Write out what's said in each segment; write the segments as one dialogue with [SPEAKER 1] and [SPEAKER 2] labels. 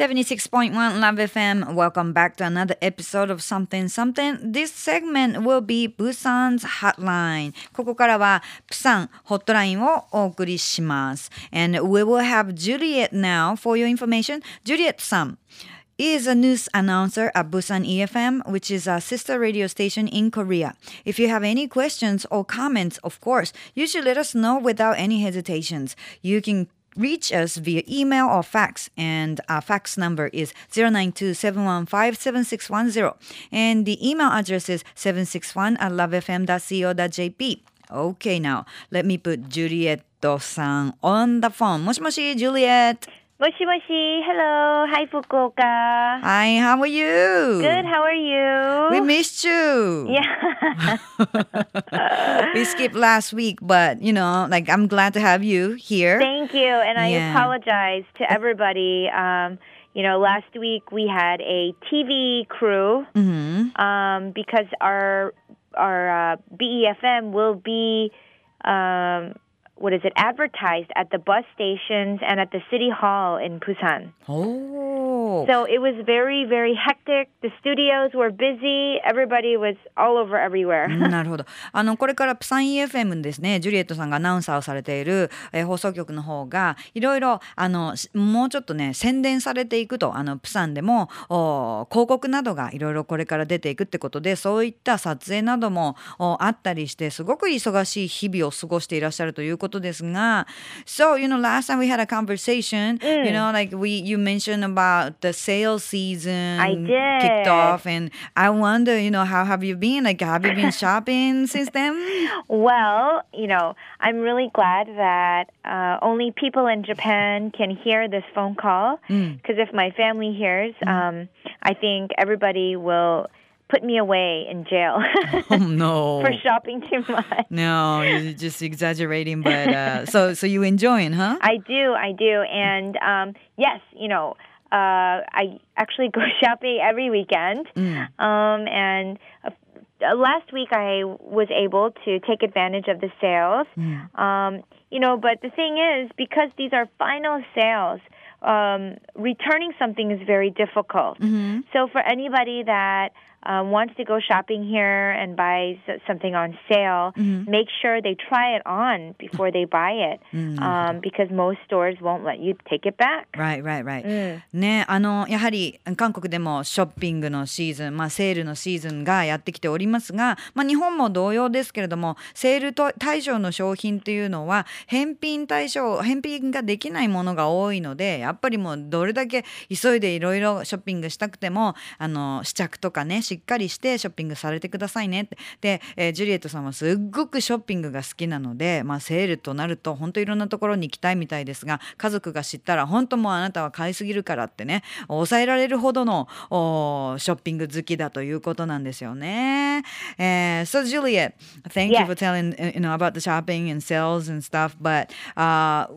[SPEAKER 1] 76.1 Love FM. Welcome back to another episode of Something Something. This segment will be Busan's Hotline. ここからはプサンホットラインをお送りします。And we will have Juliet now for your information. Juliet さん is a news announcer at Busan EFM, which is a sister radio station in Korea. If you have any questions or comments, of course, you should let us know without any hesitations. You can reach us via email or fax and our fax number is 092-715-7610 and the email address is 761 at lovefm.co.jp okay now let me put Juliet さん on the phone もしもし Juliet
[SPEAKER 2] もしもし Hello. Hi, Fukuoka.
[SPEAKER 1] Hi how are you
[SPEAKER 2] Good. How are you?
[SPEAKER 1] Missed you
[SPEAKER 2] yeah.
[SPEAKER 1] we skipped last week but you know like I'm glad to have you here
[SPEAKER 2] Thank you. And I
[SPEAKER 1] Yeah.
[SPEAKER 2] apologize to everybody. Um, you know, last week we had a TV crew
[SPEAKER 1] hmm
[SPEAKER 2] um, because our our uh, BEFM will be um, what is it advertised at the bus stations and at the city hall in Busan.
[SPEAKER 1] oh
[SPEAKER 2] So it was very very hectic. The studios were busy. Everybody was all over everywhere.
[SPEAKER 1] なるほど。あのこれからプサン EFM ですね。ジュリエットさんがアナウンサーをされている、えー放送局の方がいろいろあのしもうちょっとね宣伝されていくとあのプサンでもお広告などがいろいろこれから出ていくってことでそういった撮影などもおあったりしてすごく忙しい日々を過ごしていらっしゃるということですが So you know last time we had a conversation you know like we you mentioned about the sales season
[SPEAKER 2] I did.
[SPEAKER 1] kicked off and I wonder you know how have you been like have you been shopping since then
[SPEAKER 2] Well, you know, I'm really glad that uh, only people in Japan can hear this phone call. Because if my family hears, um, I think everybody will put me away in jail
[SPEAKER 1] oh no
[SPEAKER 2] for shopping too much.
[SPEAKER 1] no you're just exaggerating but uh, so so you enjoying huh
[SPEAKER 2] I do, I do, and um, yes, you know, uh, I actually go shopping every weekend, um, and. Uh, Last week, I was able to take advantage of the sales. Um, you know, but the thing is, because these are final sales, um, returning something is very difficult. So for anybody that uh, wants to go shopping here and buy s- something on sale, make sure they try it on before they buy it, um, because most stores won't let you take it back.
[SPEAKER 1] Right, right, right. ね、あのやはり韓国でもショッピングのシーズン、まあセールのシーズンがやってきておりますが、まあ日本も同様ですけれども、セールと対象の商品というのは 返品対象、返品ができないものが多いので、やっぱりもうどれだけ急いでいろいろショッピングしたくても、あの試着とかね、しっかりしてショッピングされてくださいねって。で、えージュリエットさんはすっごくショッピングが好きなので、まあセールとなると本当いろんなところに行きたいみたいですが、家族が知ったら本当もうあなたは買いすぎるからってね、抑えられるほどのおショッピング好きだということなんですよね。えー so Juliet, thank you for telling uh, you know about the shopping and sales and stuff, stuff. But uh,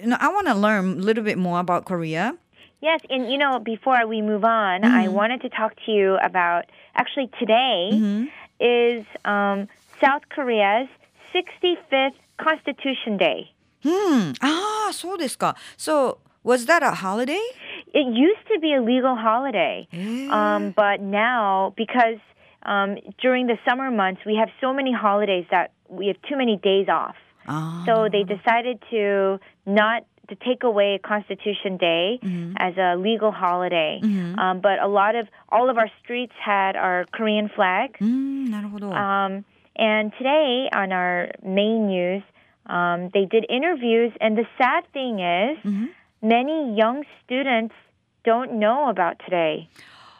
[SPEAKER 1] you know, I want to learn a little bit more about Korea.
[SPEAKER 2] Yes, and you know, before we move on, mm-hmm. I wanted to talk to you about actually today mm-hmm. is um, South Korea's 65th Constitution Day.
[SPEAKER 1] Hmm. Ah, so this guy. So was that a holiday?
[SPEAKER 2] It used to be a legal holiday, um, but now because um, during the summer months we have so many holidays that we have too many days off.
[SPEAKER 1] あ
[SPEAKER 2] So they decided to not to take away Constitution Day as a legal holiday. Um, but a lot of all of our streets had our Korean flag.
[SPEAKER 1] ーうん、なるほど。
[SPEAKER 2] Um, and today on our main news, um, they did interviews, and the sad thing is, many young students don't know about today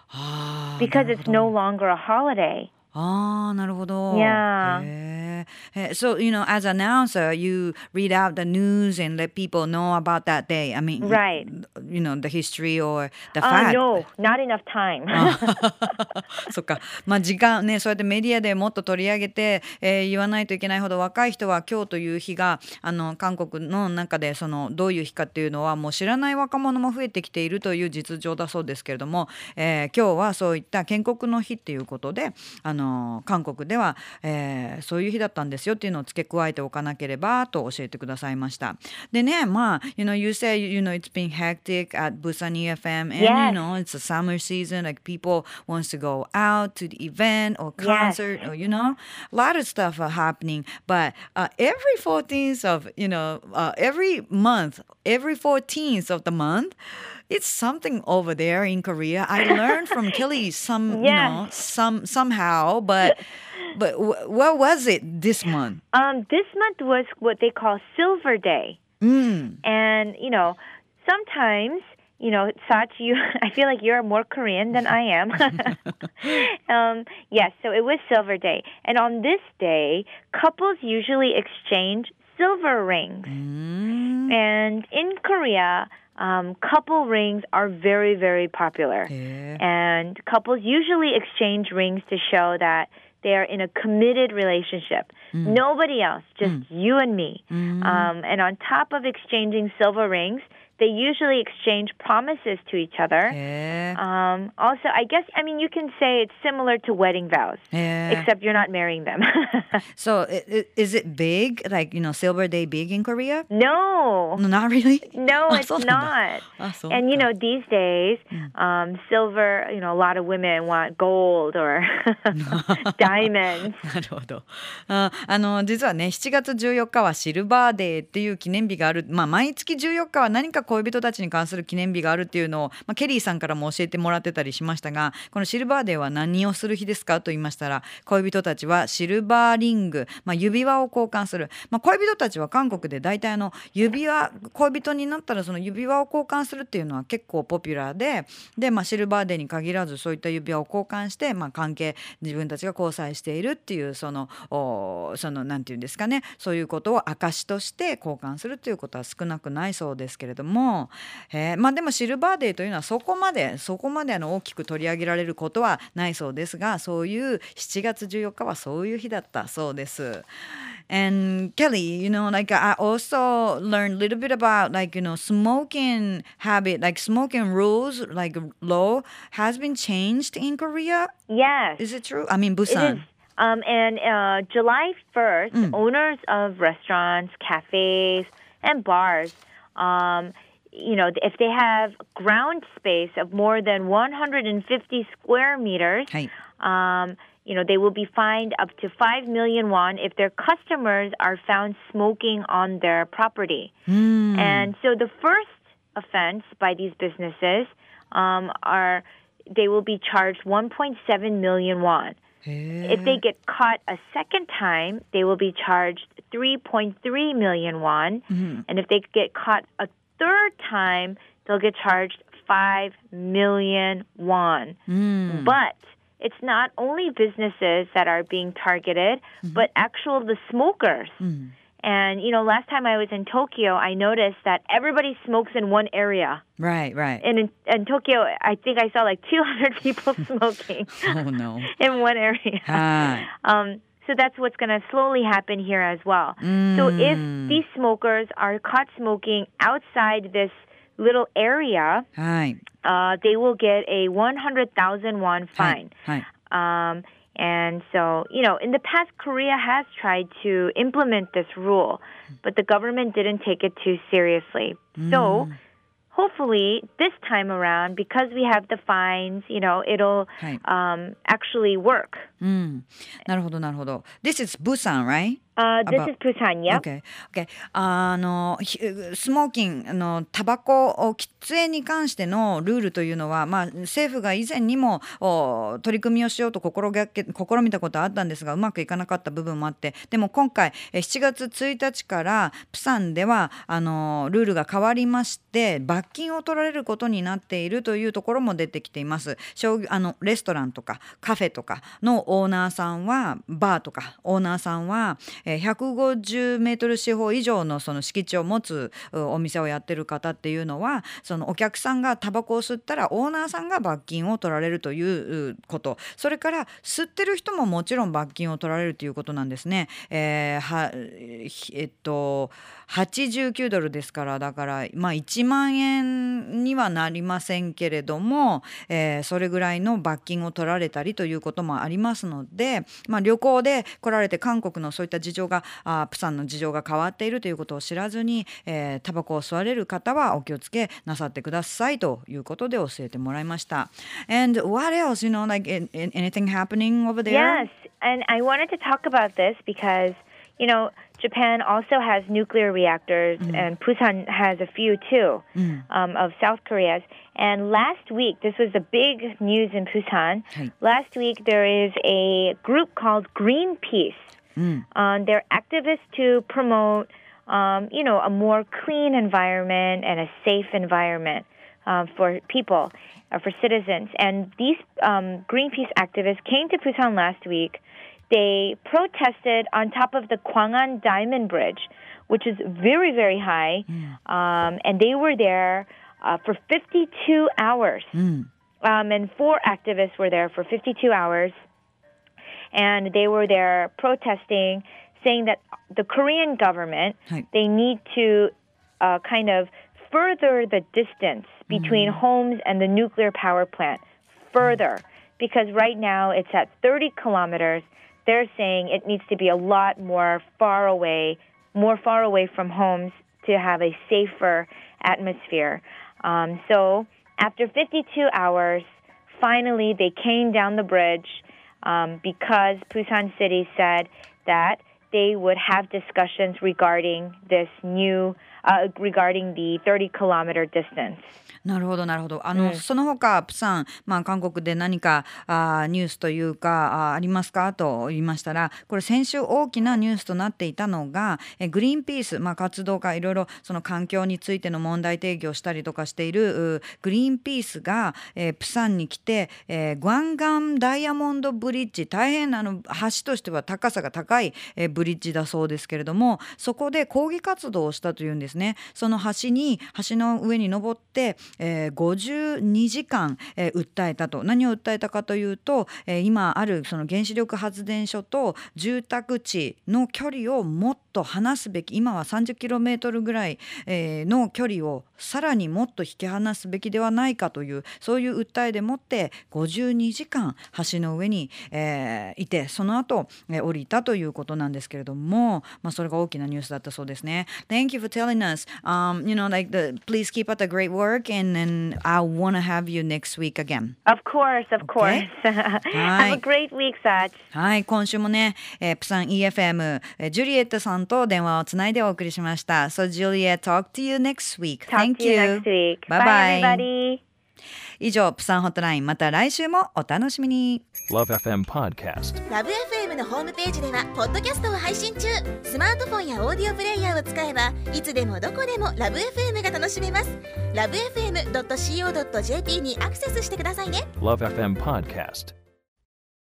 [SPEAKER 1] あー
[SPEAKER 2] because
[SPEAKER 1] なるほ
[SPEAKER 2] it's
[SPEAKER 1] ど
[SPEAKER 2] no longer a holiday.
[SPEAKER 1] ああ、なるほど。
[SPEAKER 2] Yeah.
[SPEAKER 1] へ ーへー So, you know, as an announcer, you read out the news and let people know about that day. I mean,
[SPEAKER 2] Right.
[SPEAKER 1] you know, the history or the
[SPEAKER 2] Uh,
[SPEAKER 1] fact.
[SPEAKER 2] no, not enough time.
[SPEAKER 1] そっか。まあ時間ね、そうやってメディアでもっと取り上げて、えー言わないといけないほど若い人は今日という日が、あの、韓国の中でその、どういう日かっていうのはもう知らない若者も増えてきているという実情だそうですけれども、えー今日はそういった建国の日っていうことで、あの、韓国では、えーそういう日だだったんですよっていうのを付け加えておかなければと教えてくださいましたでねまあ you know you say you know it's been hectic at Busan EFM and
[SPEAKER 2] Yes.
[SPEAKER 1] you know it's a summer season like people wants to go out to the event or concert or you know a lot of stuff are happening but uh, every 14th of you know uh, every month every 14th of the month it's something over there in Korea. I learned from Kelly some, you know,
[SPEAKER 2] Yes.
[SPEAKER 1] some somehow, but but wh- what was it this month?
[SPEAKER 2] Um, this month was what they call Silver Day.
[SPEAKER 1] Mm.
[SPEAKER 2] And, you know, sometimes, you know, Sach, you, I feel like you're more Korean than I am. um, yes, so it was Silver Day. And on this day, couples usually exchange silver rings.
[SPEAKER 1] Mm.
[SPEAKER 2] And in Korea, um, couple rings are very, very popular.
[SPEAKER 1] Yeah.
[SPEAKER 2] And couples usually exchange rings to show that they are in a committed relationship. Mm. Nobody else, just mm. you and me. Mm. Um, and on top of exchanging silver rings, they usually exchange promises to each other.
[SPEAKER 1] Yeah.
[SPEAKER 2] Um, also, I guess, I mean, you can say it's similar to wedding vows,
[SPEAKER 1] Yeah.
[SPEAKER 2] except you're not marrying them.
[SPEAKER 1] So i- i- is it big? Like, you know, Silver Day big in Korea?
[SPEAKER 2] no.
[SPEAKER 1] No, not really.
[SPEAKER 2] No,
[SPEAKER 1] Ah,
[SPEAKER 2] it's
[SPEAKER 1] そうなんだ。
[SPEAKER 2] not.
[SPEAKER 1] あ、そう
[SPEAKER 2] And you
[SPEAKER 1] か
[SPEAKER 2] know, these days, um, silver, you know, a lot of women want gold or diamonds.
[SPEAKER 1] なるほどああの実はね7月14日はシルバーデーっていう記念日がある、まあ、毎月14日は何か 恋人たちに関する記念日があるっていうのを、まあ、ケリーさんからも教えてもらってたりしましたがこのシルバーデーは何をする日ですかと言いましたら恋人たちはシルバーリング、まあ、指輪を交換する、まあ、恋人たちは韓国で大体あの指輪恋人になったらその指輪を交換するっていうのは結構ポピュラーでで、まあ、シルバーデーに限らずそういった指輪を交換して、まあ、関係自分たちが交際しているっていうそのおそのなんていうんですかね。そういうことを証として交換するということは少なくないそうですけれども、えーまあでもシルバーデーというのはそこまでそこまであの大きく取り上げられることはないそうですがそういう7月14日はそういう日だったそうです。And Kelly, you know, like I also learned a little bit about like, you know, smoking habit, like smoking rules, like law has been changed in Korea.
[SPEAKER 2] Yes.
[SPEAKER 1] Is it true? I mean,
[SPEAKER 2] It is.
[SPEAKER 1] Busan.
[SPEAKER 2] Um, and uh, July 1st, owners of restaurants, cafes, and bars, um, you know, if they have ground space of more than 150 square meters, um, you know, they will be fined up to 5 million won if their customers are found smoking on their property. And so the first offense by these businesses um, are they will be charged 1.7 million won. If they get caught a second time, they will be charged 3.3 million won. And if they get caught a third time, they'll get charged 5 million won. Hmm. But it's not only businesses that are being targeted, mm-hmm. but actual the smokers. Hmm. And you know, last time I was in Tokyo, I noticed that everybody smokes in one area.
[SPEAKER 1] Right, right.
[SPEAKER 2] And in, in Tokyo, I think I saw like 200 people smoking
[SPEAKER 1] Oh no.
[SPEAKER 2] in one area.
[SPEAKER 1] はい。
[SPEAKER 2] Um, so that's what's going to slowly happen here as well. Mm. So if these smokers are caught smoking outside this little area, uh, they will get a 100,000 won fine. Um, and so, you know, in the past, Korea has tried to implement this rule, but the government didn't take it too seriously. Mm. So, hopefully, this time around, because we have the fines, you know, it'll
[SPEAKER 1] はい。
[SPEAKER 2] um, actually work.
[SPEAKER 1] うん。なるほど、なるほど。This is Busan, right?
[SPEAKER 2] Uh, this
[SPEAKER 1] About-
[SPEAKER 2] is Busan, yep.
[SPEAKER 1] Okay. Okay. あのひスモーキングあのタバコを喫煙に関してのルールというのは、まあ、政府が以前にもお取り組みをしようと心がけ試みたことはあったんですがうまくいかなかった部分もあってでも今回え7月1日からプサンではあのルールが変わりまして罰金を取られることになっているというところも出てきています。商業あのレストランとかカフェとかのオーナーさんはバーとかオーナーさんはえー、150メートル四方以上のその敷地を持つお店をやってる方っていうのはそのお客さんがタバコを吸ったらオーナーさんが罰金を取られるということそれから吸ってる人ももちろん罰金を取られるということなんですね。えー、はえっと89ドルですからだからまあ1万円にはなりませんけれども、えー、それぐらいの罰金を取られたりということもありますので、まあ、旅行で来られて韓国のそういった事情があプサンの事情が変わっているということを知らずに、えー、タバコを吸われる方はお気をつけなさってくださいということで教えてもらいました。And what else? You know, like anything happening over there?
[SPEAKER 2] Yes, and I wanted to talk about this because you know, Japan also has nuclear reactors, mm. and Busan has a few too mm. um, of South Korea's. And last week, this was the big news in Busan. Last week, there is a group called Greenpeace. Mm. Um, they're activists to promote, um, you know, a more clean environment and a safe environment uh, for people, uh, for citizens. And these um, Greenpeace activists came to Busan last week they protested on top of the Gwangan Diamond Bridge, which is very, very high. Mm. Um, and they were there uh, for 52 hours. Mm. Um, and four activists were there for 52 hours. And they were there protesting, saying that the Korean government, they need to uh, kind of further the distance between mm. homes and the nuclear power plant further. Because right now it's at 30 kilometers they're saying it needs to be a lot more far away, more far away from homes to have a safer atmosphere. Um, so after 52 hours, finally they came down the bridge um, because Busan City said that they would have discussions regarding this new, uh, regarding the 30 kilometer distance.
[SPEAKER 1] なるほどなるほど。あの、うん、その他プサン、まあ、韓国で何かあニュースというかあありますか？と言いましたらこれ先週大きなニュースとなっていたのがえグリーンピース、まあ、活動家いろいろその環境についての問題提起をしたりとかしているグリーンピースが、えー、プサンに来て、えー、グアンガンダイヤモンドブリッジ大変あの橋としては高さが高い、えー、ブリッジだそうですけれどもそこで抗議活動をしたというんですね。その橋に橋の上に登ってえー、52時間、えー、訴えたと何を訴えたかというと、えー、今あるその原子力発電所と住宅地の距離をもっと離すべき今は 30km ぐらい、えー、の距離をさらにもっと引き離すべきではないかというそういう訴えでもって52時間橋の上に、えー、いてその後、えー、降りたということなんですけれども、まあ、それが大きなニュースだったそうですね。Thank you for telling us. Um, you know, like the please keep up the great work and and I want to have you next week again.
[SPEAKER 2] Of course, of course. have a great week, Sach.
[SPEAKER 1] はい、今週もね、えー、プサン EFM、えー、ジュリエットさんと電話をつないでお送りしました。So Juliet, talk to you next week.
[SPEAKER 2] Thank you. next week.
[SPEAKER 1] Bye bye. everybody. 以上、プサンホットライン、また来週もお楽しみに。
[SPEAKER 3] LoveFM Podcast。
[SPEAKER 4] LoveFM のホームページでは、ポッドキャストを配信中。スマートフォンやオーディオプレイヤーを使えば、いつでもどこでも LoveFM が楽しめます。LoveFM.co.jp にアクセスしてくださいね。
[SPEAKER 3] LoveFM Podcast。